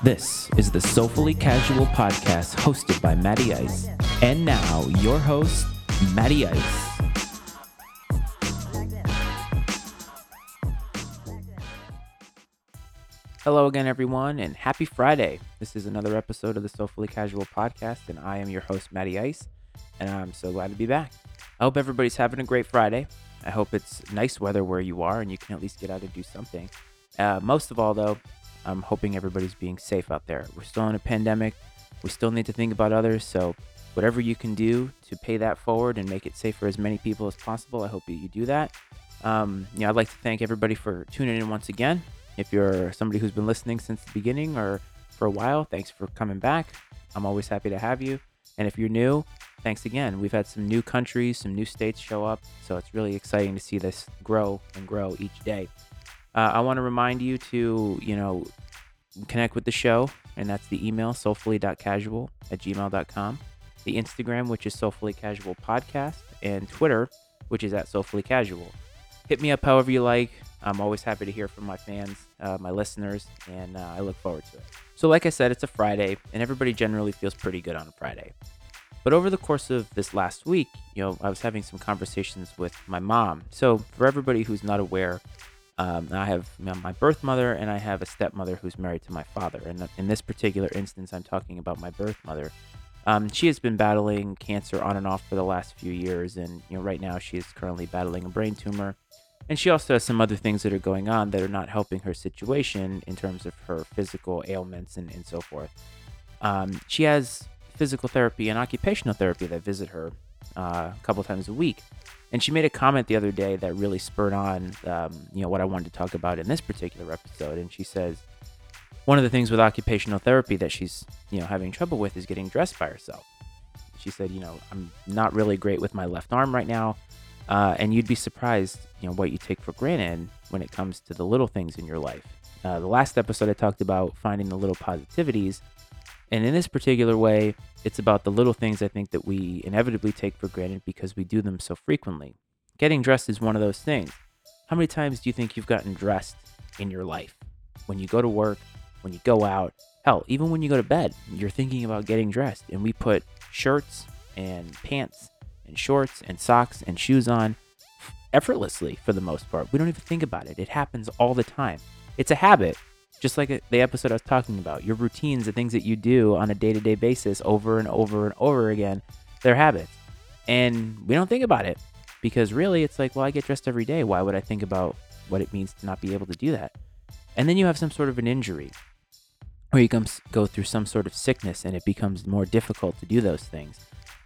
This is the Soulfully Casual podcast hosted by Matty Ice. And now, your host, Matty Ice. Hello again, everyone, and happy Friday. This is another episode of the Soulfully Casual podcast, and I am your host, Matty Ice, and I'm so glad to be back. I hope everybody's having a great Friday. I hope it's nice weather where you are and you can at least get out and do something. Uh, most of all, though, I'm hoping everybody's being safe out there. We're still in a pandemic. We still need to think about others. So, whatever you can do to pay that forward and make it safe for as many people as possible, I hope that you do that. Um, you know, I'd like to thank everybody for tuning in once again. If you're somebody who's been listening since the beginning or for a while, thanks for coming back. I'm always happy to have you. And if you're new, thanks again. We've had some new countries, some new states show up, so it's really exciting to see this grow and grow each day. Uh, I want to remind you to, you know, connect with the show, and that's the email soulfully.casual at gmail.com, the Instagram, which is Soulfully Casual Podcast, and Twitter, which is at Soulfully Casual. Hit me up however you like. I'm always happy to hear from my fans, uh, my listeners, and uh, I look forward to it. So, like I said, it's a Friday, and everybody generally feels pretty good on a Friday. But over the course of this last week, you know, I was having some conversations with my mom. So, for everybody who's not aware, um, I have my birth mother and I have a stepmother who's married to my father. And in this particular instance, I'm talking about my birth mother. Um, she has been battling cancer on and off for the last few years, and you know, right now she is currently battling a brain tumor. And she also has some other things that are going on that are not helping her situation in terms of her physical ailments and, and so forth. Um, she has physical therapy and occupational therapy that visit her uh, a couple times a week. And she made a comment the other day that really spurred on, um, you know, what I wanted to talk about in this particular episode. And she says one of the things with occupational therapy that she's, you know, having trouble with is getting dressed by herself. She said, you know, I'm not really great with my left arm right now, uh, and you'd be surprised, you know, what you take for granted when it comes to the little things in your life. Uh, the last episode I talked about finding the little positivities, and in this particular way, it's about the little things I think that we inevitably take for granted because we do them so frequently. Getting dressed is one of those things. How many times do you think you've gotten dressed in your life? When you go to work, when you go out, hell, even when you go to bed, you're thinking about getting dressed. And we put shirts and pants and shorts and socks and shoes on effortlessly for the most part. We don't even think about it. It happens all the time. It's a habit, just like the episode I was talking about, your routines, the things that you do on a day to day basis over and over and over again, they're habits. And we don't think about it because really it's like, well, I get dressed every day. Why would I think about what it means to not be able to do that? And then you have some sort of an injury or you go through some sort of sickness and it becomes more difficult to do those things.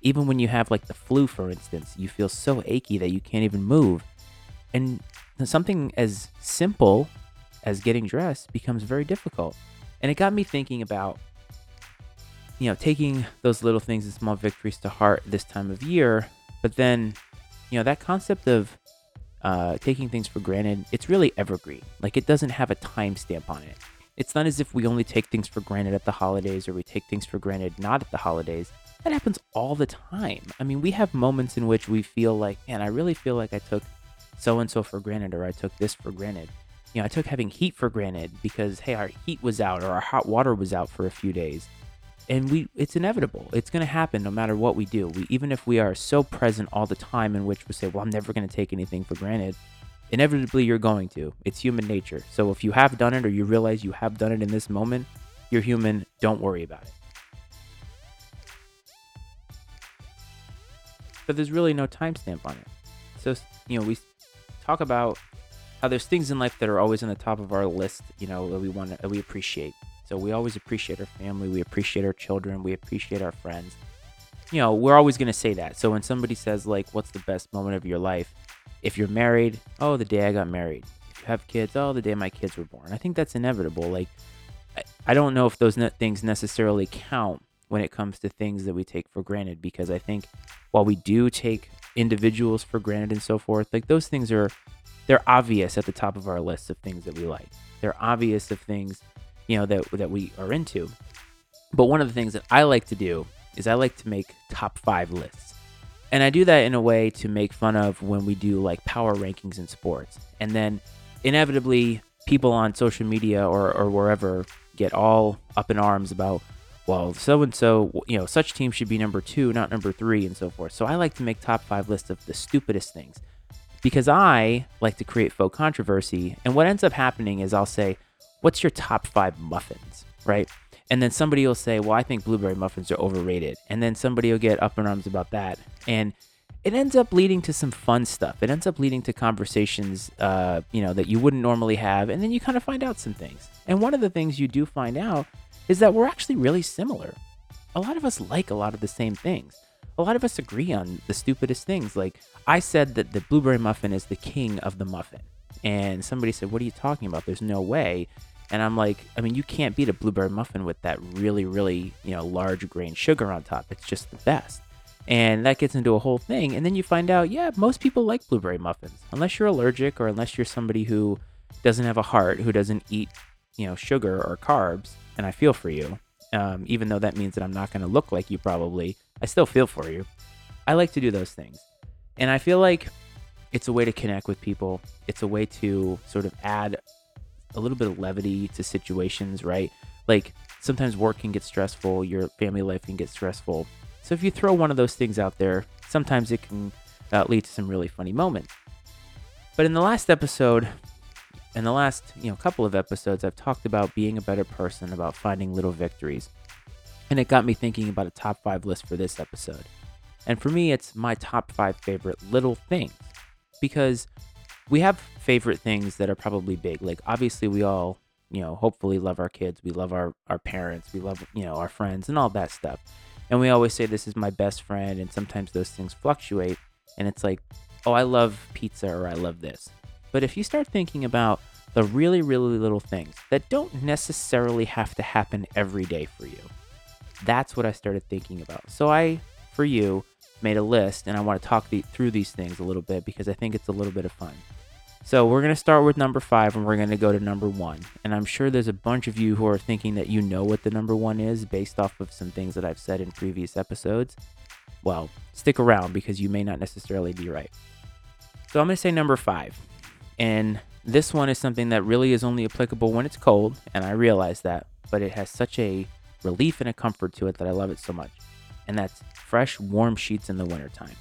Even when you have like the flu, for instance, you feel so achy that you can't even move. And something as simple as getting dressed becomes very difficult. And it got me thinking about, you know, taking those little things and small victories to heart this time of year. But then, you know, that concept of uh, taking things for granted, it's really evergreen. Like it doesn't have a timestamp on it. It's not as if we only take things for granted at the holidays or we take things for granted not at the holidays. That happens all the time. I mean, we have moments in which we feel like, man, I really feel like I took so and so for granted or I took this for granted you know, I took having heat for granted because hey, our heat was out or our hot water was out for a few days. And we it's inevitable. It's going to happen no matter what we do. We even if we are so present all the time in which we say, "Well, I'm never going to take anything for granted." Inevitably you're going to. It's human nature. So if you have done it or you realize you have done it in this moment, you're human. Don't worry about it. But there's really no timestamp on it. So, you know, we talk about how there's things in life that are always on the top of our list, you know, that we want to, that we appreciate. So we always appreciate our family, we appreciate our children, we appreciate our friends. You know, we're always going to say that. So when somebody says like, "What's the best moment of your life?" If you're married, oh, the day I got married. If you have kids, oh, the day my kids were born. I think that's inevitable. Like, I, don't know if those ne- things necessarily count when it comes to things that we take for granted because I think while we do take individuals for granted and so forth, like those things are they're obvious at the top of our list of things that we like. They're obvious of things, you know, that that we are into. But one of the things that I like to do is I like to make top 5 lists. And I do that in a way to make fun of when we do like power rankings in sports. And then inevitably people on social media or, or wherever get all up in arms about, well, so and so, you know, such team should be number two, not number three, and so forth. So I like to make top five lists of the stupidest things because I like to create faux controversy. And what ends up happening is I'll say, What's your top five muffins? Right. And then somebody will say, Well, I think blueberry muffins are overrated. And then somebody will get up in arms about that. And it ends up leading to some fun stuff. It ends up leading to conversations, uh, you know, that you wouldn't normally have, and then you kind of find out some things. And one of the things you do find out is that we're actually really similar. A lot of us like a lot of the same things. A lot of us agree on the stupidest things. Like I said that the blueberry muffin is the king of the muffin, and somebody said, "What are you talking about? There's no way." And I'm like, I mean, you can't beat a blueberry muffin with that really, really, you know, large grain sugar on top. It's just the best. And that gets into a whole thing. And then you find out, yeah, most people like blueberry muffins, unless you're allergic or unless you're somebody who doesn't have a heart, who doesn't eat, you know, sugar or carbs. And I feel for you, um, even though that means that I'm not going to look like you probably. I still feel for you. I like to do those things. And I feel like it's a way to connect with people. It's a way to sort of add a little bit of levity to situations, right? Like sometimes work can get stressful, your family life can get stressful. So if you throw one of those things out there, sometimes it can uh, lead to some really funny moments. But in the last episode, in the last you know couple of episodes, I've talked about being a better person, about finding little victories, and it got me thinking about a top five list for this episode. And for me, it's my top five favorite little things because we have favorite things that are probably big. Like obviously, we all you know hopefully love our kids, we love our our parents, we love you know our friends and all that stuff. And we always say, This is my best friend. And sometimes those things fluctuate. And it's like, Oh, I love pizza or I love this. But if you start thinking about the really, really little things that don't necessarily have to happen every day for you, that's what I started thinking about. So I, for you, made a list and I want to talk the, through these things a little bit because I think it's a little bit of fun. So we're going to start with number five and we're going to go to number one. And I'm sure there's a bunch of you who are thinking that you know what the number one is based off of some things that I've said in previous episodes. Well, stick around because you may not necessarily be right. So I'm going to say number five. And this one is something that really is only applicable when it's cold. And I realize that. But it has such a relief and a comfort to it that I love it so much. And that's fresh, warm sheets in the wintertime.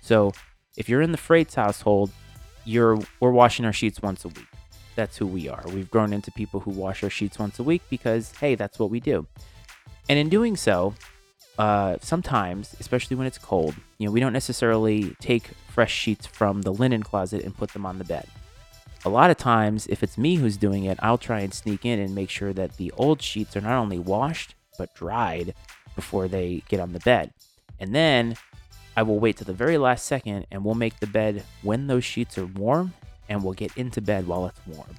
So if you're in the Freights household, you're we're washing our sheets once a week. That's who we are. We've grown into people who wash our sheets once a week because hey, that's what we do. And in doing so, uh, sometimes, especially when it's cold, you know, we don't necessarily take fresh sheets from the linen closet and put them on the bed. A lot of times, if it's me who's doing it, I'll try and sneak in and make sure that the old sheets are not only washed but dried before they get on the bed. And then I will wait to the very last second and we'll make the bed when those sheets are warm and we'll get into bed while it's warm.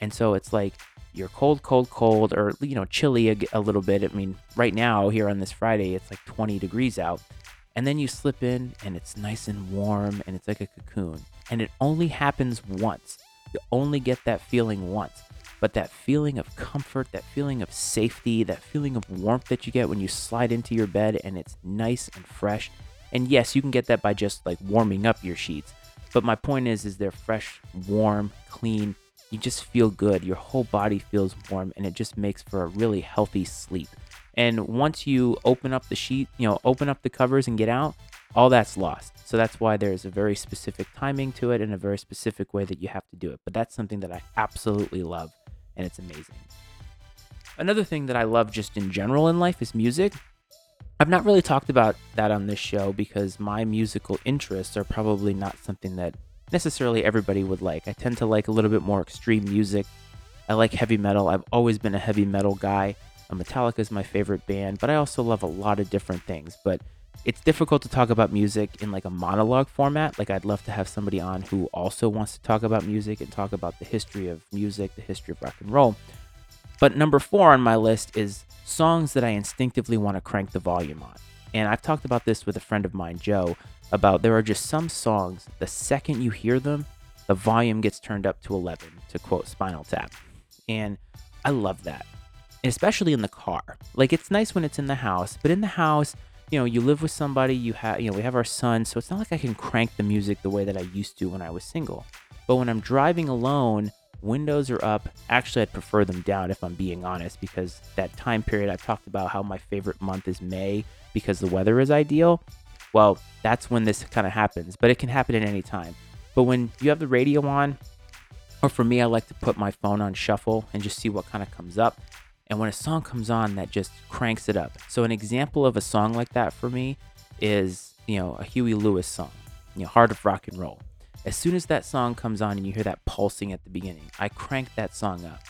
And so it's like you're cold, cold, cold, or, you know, chilly a, a, little bit. I mean, right now, here on this Friday, it's like 20 degrees out. And then you slip in and it's nice and warm and it's like a cocoon. And it only happens once. You only get that feeling once. But that feeling of comfort, that feeling of safety, that feeling of warmth that you get when you slide into your bed and it's nice and fresh and yes, you can get that by just like warming up your sheets. But my point is is they're fresh, warm, clean. You just feel good. Your whole body feels warm and it just makes for a really healthy sleep. And once you open up the sheet, you know, open up the covers and get out, all that's lost. So that's why there's a very specific timing to it and a very specific way that you have to do it. But that's something that I absolutely love and it's amazing. Another thing that I love just in general in life is music. I've not really talked about that on this show because my musical interests are probably not something that necessarily everybody would like. I tend to like a little bit more extreme music. I like heavy metal. I've always been a heavy metal guy. Uh, Metallica is my favorite band, but I also love a lot of different things. But it's difficult to talk about music in like a monologue format. Like I'd love to have somebody on who also wants to talk about music and talk about the history of music, the history of rock and roll. But number four on my list is songs that I instinctively want to crank the volume on. And I've talked about this with a friend of mine, Joe, about there are just some songs, the second you hear them, the volume gets turned up to 11, to quote Spinal Tap. And I love that, especially in the car. Like it's nice when it's in the house, but in the house, you know, you live with somebody, you have, you know, we have our son, so it's not like I can crank the music the way that I used to when I was single. But when I'm driving alone, windows are up. Actually, I'd prefer them down if I'm being honest, because that time period I've talked about how my favorite month is May because the weather is ideal. Well, that's when this kind of happens, but it can happen at any time. But when you have the radio on, or for me, I like to put my phone on shuffle and just see what kind of comes up. And when a song comes on, that just cranks it up. So, an example of a song like that for me is, you know, a Huey Lewis song, you know, Heart of Rock and Roll. As soon as that song comes on and you hear that pulsing at the beginning, I crank that song up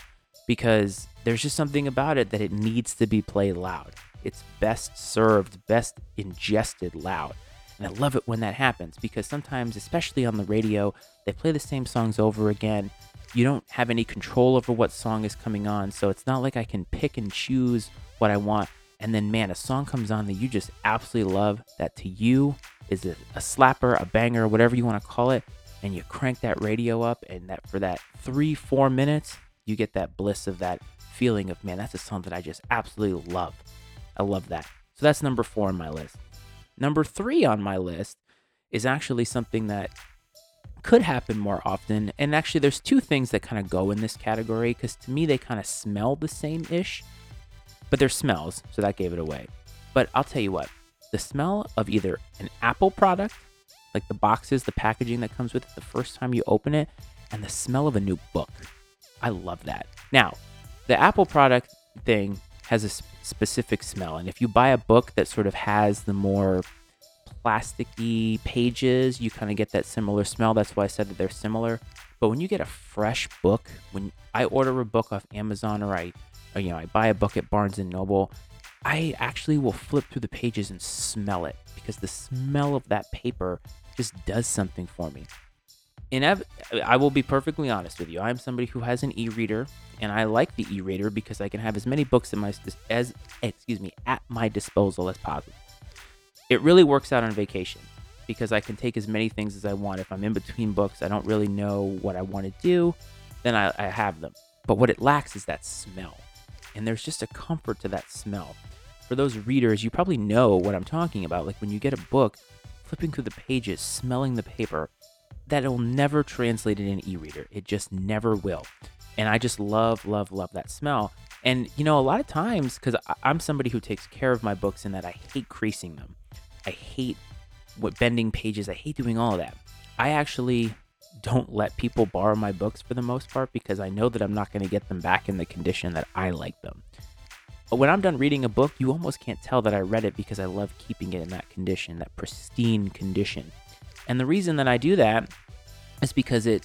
because there's just something about it that it needs to be played loud. It's best served, best ingested loud. And I love it when that happens because sometimes, especially on the radio, they play the same songs over again. You don't have any control over what song is coming on, so it's not like I can pick and choose what I want. And then, man, a song comes on that you just absolutely love that to you is a, a slapper, a banger, whatever you want to call it. And you crank that radio up, and that for that three, four minutes, you get that bliss of that feeling of, man, that's a song that I just absolutely love. I love that. So that's number four on my list. Number three on my list is actually something that could happen more often. And actually, there's two things that kind of go in this category because to me, they kind of smell the same ish, but they're smells. So that gave it away. But I'll tell you what the smell of either an Apple product, like the boxes, the packaging that comes with it the first time you open it, and the smell of a new book. I love that. Now, the Apple product thing has a specific smell. And if you buy a book that sort of has the more plasticky pages, you kind of get that similar smell. That's why I said that they're similar. But when you get a fresh book, when I order a book off Amazon or I, or, you know, I buy a book at Barnes and Noble, I actually will flip through the pages and smell it because the smell of that paper just does something for me. And I will be perfectly honest with you. I'm somebody who has an e-reader and I like the e-reader because I can have as many books my as excuse me at my disposal as possible. It really works out on vacation because I can take as many things as I want. If I'm in between books, I don't really know what I want to do, then I, I have them. But what it lacks is that smell, and there's just a comfort to that smell. For those readers, you probably know what I'm talking about. Like when you get a book, flipping through the pages, smelling the paper, that will never translate in an e-reader. It just never will and I just love, love, love that smell. And you know, a lot of times, because I'm somebody who takes care of my books, and that I hate creasing them, I hate what bending pages, I hate doing all of that. I actually don't let people borrow my books for the most part because I know that I'm not going to get them back in the condition that I like them. But when I'm done reading a book, you almost can't tell that I read it because I love keeping it in that condition, that pristine condition. And the reason that I do that is because it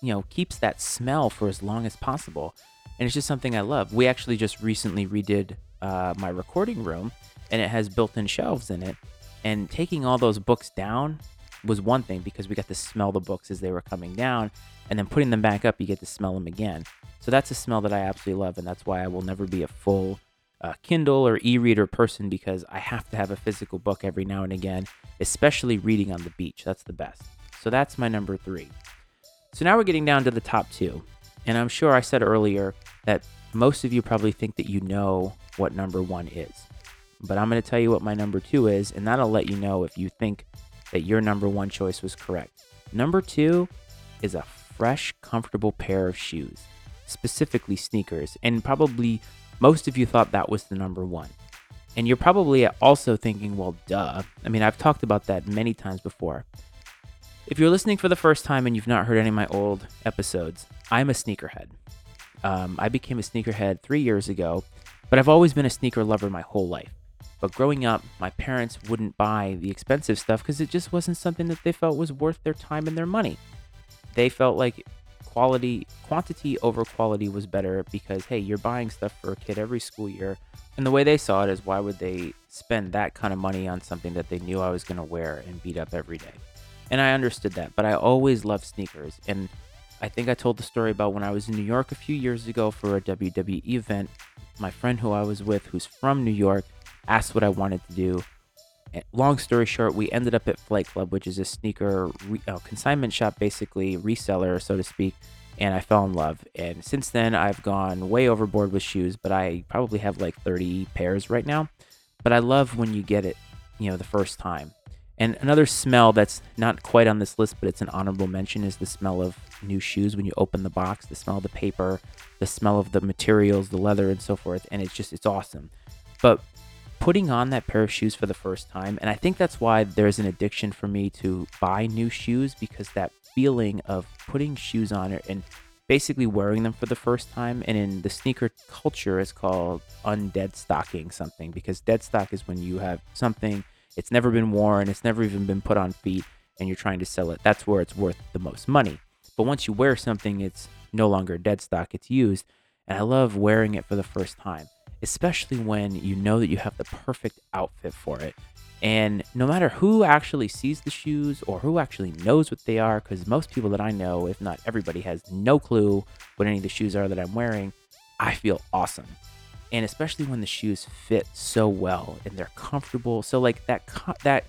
you know keeps that smell for as long as possible and it's just something i love. We actually just recently redid uh, my recording room and it has built-in shelves in it. And taking all those books down was one thing because we got to smell the books as they were coming down. And then putting them back up you get to smell them again. So that's a smell that i absolutely love and that's why i will never be a full uh, kindle or e-reader person because i have to have a physical book every now and again especially reading on the beach. That's the best. So that's my number three. So now we're getting down to the top two. And I'm sure I said earlier that most of you probably think that you know what number one is. But I'm going to tell you what my number two is, and that'll let you know if you think that your number one choice was correct. Number two is a fresh, comfortable pair of shoes, specifically sneakers. And probably most of you thought that was the number one. And you're probably also thinking, well, duh. I mean, I've talked about that many times before. If you're listening for the first time and you've not heard any of my old episodes, I'm a sneakerhead. Um, I became a sneakerhead three years ago, but I've always been a sneaker lover my whole life. But growing up, my parents wouldn't buy the expensive stuff because it just wasn't something that they felt was worth their time and their money. They felt like quality, quantity over quality was better because, hey, you're buying stuff for a kid every school year. And the way they saw it is why would they spend that kind of money on something that they knew I was going to wear and beat up every day? And I understood that, but I always loved sneakers. And I think I told the story about when I was in New York a few years ago for a WWE event. My friend who I was with, who's from New York, asked what I wanted to do. And long story short, we ended up at Flight Club, which is a sneaker re- uh, consignment shop, basically reseller, so to speak. And I fell in love. And since then, I've gone way overboard with shoes, but I probably have like 30 pairs right now. But I love when you get it, you know, the first time And another smell that's not quite on this list, but it's an honorable mention, is the smell of new shoes when you open the box, the smell of the paper, the smell of the materials, the leather, and so forth. And it's just, it's awesome. But putting on that pair of shoes for the first time, and I think that's why there's an addiction for me to buy new shoes because that feeling of putting shoes on and basically wearing them for the first time. And in the sneaker culture, it's called undead stocking something because dead stock is when you have something, it's never been worn, it's never even been put on feet, and you're trying to sell it. That's where it's worth the most money. But once you wear something, it's no longer dead stock, it's used. And I love wearing it for the first time, especially when you know that you have the perfect outfit for it. And no matter who actually sees the shoes or who actually knows what they are, because most people that I know, if not everybody, has no clue what any of the shoes are that I'm wearing, I feel awesome. And especially when the shoes fit so well and they're comfortable. So like that co- that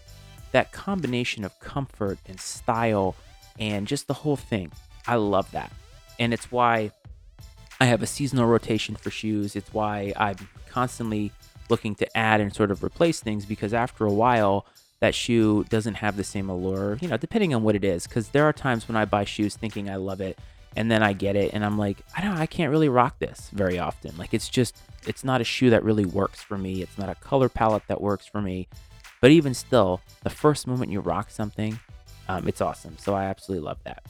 that combination of comfort and style and just the whole thing. I love that. And it's why I have a seasonal rotation for shoes. It's why I'm constantly looking to add and sort of replace things because after a while, that shoe doesn't have the same allure, you know, depending on what it is. Because there are times when I buy shoes thinking I love it, and then I get it, and I'm like, I don't, I can't really rock this very often. Like it's just, it's not a shoe that really works for me. It's not a color palette that works for me. But even still, the first moment you rock something, um, it's awesome. So I absolutely love that.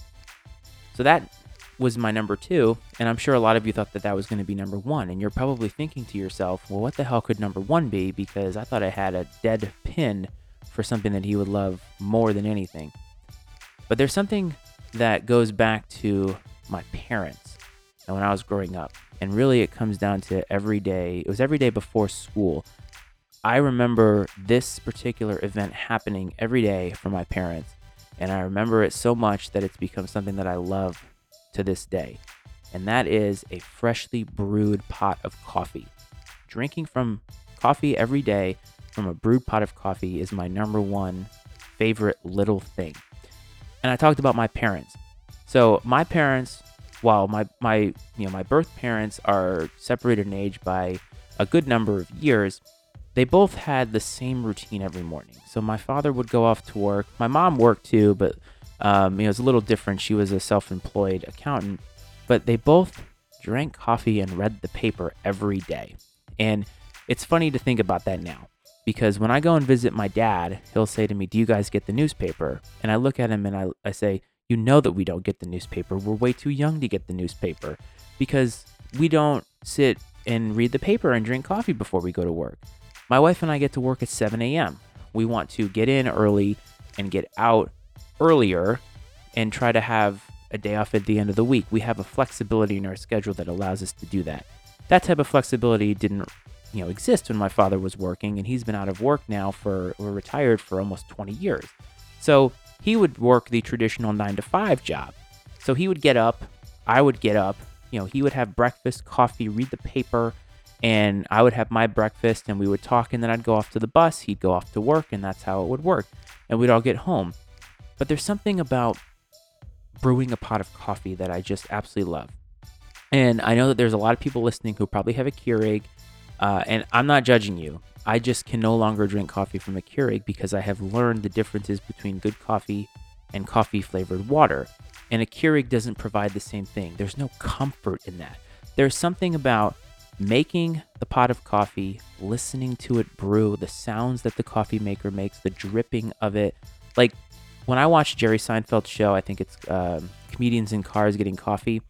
So that was my number two. And I'm sure a lot of you thought that that was going to be number one. And you're probably thinking to yourself, well, what the hell could number one be? Because I thought I had a dead pin for something that he would love more than anything. But there's something that goes back to my parents and when I was growing up. And really, it comes down to every day. It was every day before school. I remember this particular event happening every day for my parents. And I remember it so much that it's become something that I love to this day, and that is a freshly brewed pot of coffee. Drinking from coffee every day from a brewed pot of coffee is my number one favorite little thing. And I talked about my parents. So my parents, while my my you know my birth parents are separated in age by a good number of years, they both had the same routine every morning. So my father would go off to work. My mom worked too, but um, you know, it was a little different. She was a self employed accountant, but they both drank coffee and read the paper every day. And it's funny to think about that now because when I go and visit my dad, he'll say to me, Do you guys get the newspaper? And I look at him and I, I say, You know that we don't get the newspaper. We're way too young to get the newspaper because we don't sit and read the paper and drink coffee before we go to work. My wife and I get to work at 7 a.m. We want to get in early and get out earlier and try to have a day off at the end of the week. We have a flexibility in our schedule that allows us to do that. That type of flexibility didn't, you know, exist when my father was working, and he's been out of work now for or retired for almost 20 years. So he would work the traditional nine to five job. So he would get up, I would get up, you know, he would have breakfast, coffee, read the paper, and I would have my breakfast, and we would talk, and then I'd go off to the bus. He'd go off to work, and that's how it would work. And we'd all get home. But there's something about brewing a pot of coffee that I just absolutely love. And I know that there's a lot of people listening who probably have a Keurig, uh, and I'm not judging you. I just can no longer drink coffee from a Keurig because I have learned the differences between good coffee and coffee flavored water. And a Keurig doesn't provide the same thing. There's no comfort in that. There's something about making the pot of coffee, listening to it brew, the sounds that the coffee maker makes, the dripping of it. Like when I watch Jerry Seinfeld's show, I think it's um, comedians in cars getting coffee.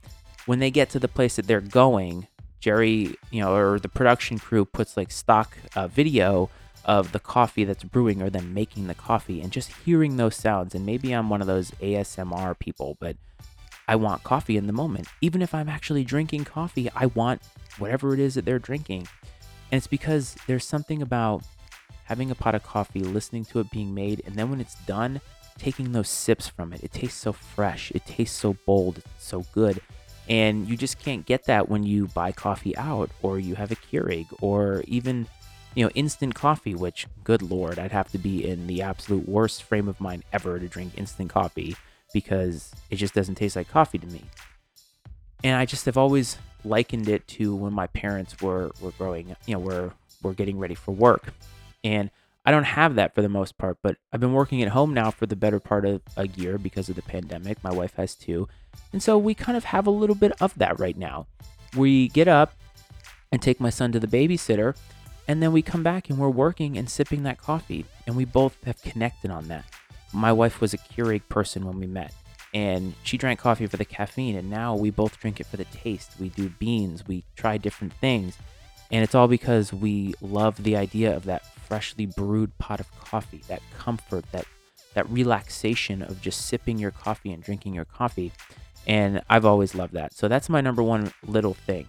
When they get to the place that they're going, Jerry, you know, or the production crew puts like stock uh, video of the coffee that's brewing or them making the coffee and just hearing those sounds. And maybe I'm one of those ASMR people, but I want coffee in the moment. Even if I'm actually drinking coffee, I want whatever it is that they're drinking. And it's because there's something about having a pot of coffee, listening to it being made, and then when it's done, taking those sips from it. It tastes so fresh, it tastes so bold, it's so good. And you just can't get that when you buy coffee out or you have a Keurig or even, you know, instant coffee, which, good lord, I'd have to be in the absolute worst frame of mind ever to drink instant coffee because it just doesn't taste like coffee to me. And I just have always likened it to when my parents were, were growing, you know, were, were getting ready for work. And I don't have that for the most part, but I've been working at home now for the better part of a year because of the pandemic. My wife has too. And so we kind of have a little bit of that right now. We get up and take my son to the babysitter, and then we come back and we're working and sipping that coffee. And we both have connected on that. My wife was a Keurig person when we met, and she drank coffee for the caffeine, and now we both drink it for the taste. We do beans, we try different things. And it's all because we love the idea of that freshly brewed pot of coffee, that comfort, that that relaxation of just sipping your coffee and drinking your coffee. And I've always loved that. So that's my number one little thing.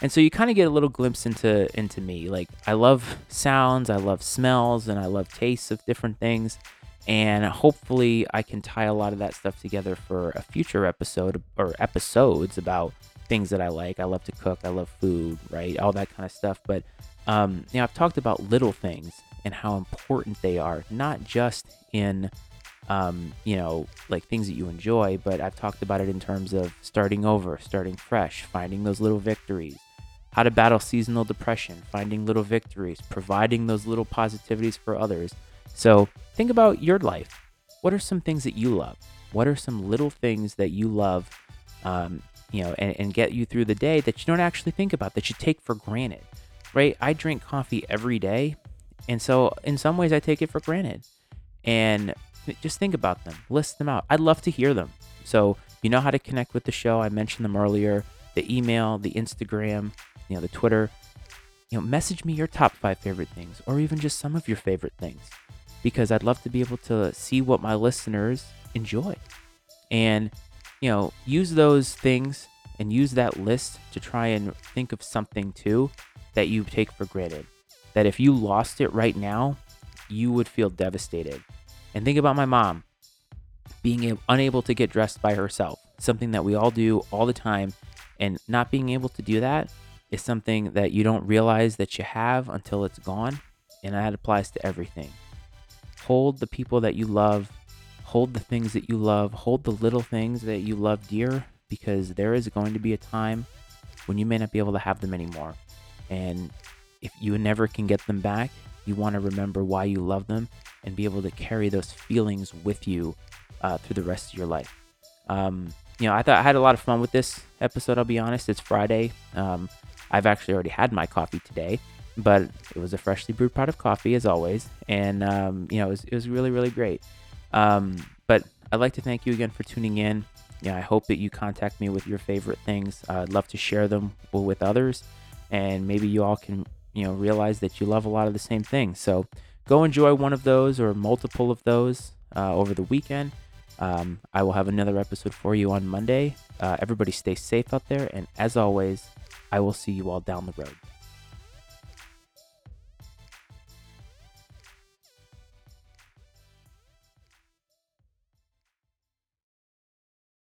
And so you kind of get a little glimpse into into me. Like I love sounds, I love smells, and I love tastes of different things. And hopefully I can tie a lot of that stuff together for a future episode or episodes about things that I like. I love to cook, I love food, right? All that kind of stuff. But um, you know, I've talked about little things and how important they are, not just in um, you know, like things that you enjoy, but I've talked about it in terms of starting over, starting fresh, finding those little victories, how to battle seasonal depression, finding little victories, providing those little positivities for others. So think about your life. What are some things that you love? What are some little things that you love, um, you know, and, and get you through the day that you don't actually think about, that you take for granted? right? I drink coffee every day. And so, in some ways, I take it for granted. And just think about them, list them out. I'd love to hear them. So, you know how to connect with the show. I mentioned them earlier the email, the Instagram, you know, the Twitter. You know, message me your top five favorite things or even just some of your favorite things because I'd love to be able to see what my listeners enjoy. And, you know, use those things and use that list to try and think of something too that you take for granted. That if you lost it right now, you would feel devastated. And think about my mom being unable to get dressed by herself, something that we all do all the time. And not being able to do that is something that you don't realize that you have until it's gone. And that applies to everything. Hold the people that you love, hold the things that you love, hold the little things that you love dear, because there is going to be a time when you may not be able to have them anymore. And if you never can get them back, you want to remember why you love them and be able to carry those feelings with you uh, through the rest of your life. Um, you know, I thought I had a lot of fun with this episode. I'll be honest. It's Friday. Um, I've actually already had my coffee today, but it was a freshly brewed pot of coffee as always, and um, you know, it was, it was really really great. Um, but I'd like to thank you again for tuning in. Yeah, I hope that you contact me with your favorite things. Uh, I'd love to share them with others. And maybe you all can you know realize that you love a lot of the same things so go enjoy one of those or multiple of those uh, over the weekend. Um, i will have another episode for you on monday. Uh, everybody stay safe out there. And as always i will see you all down the road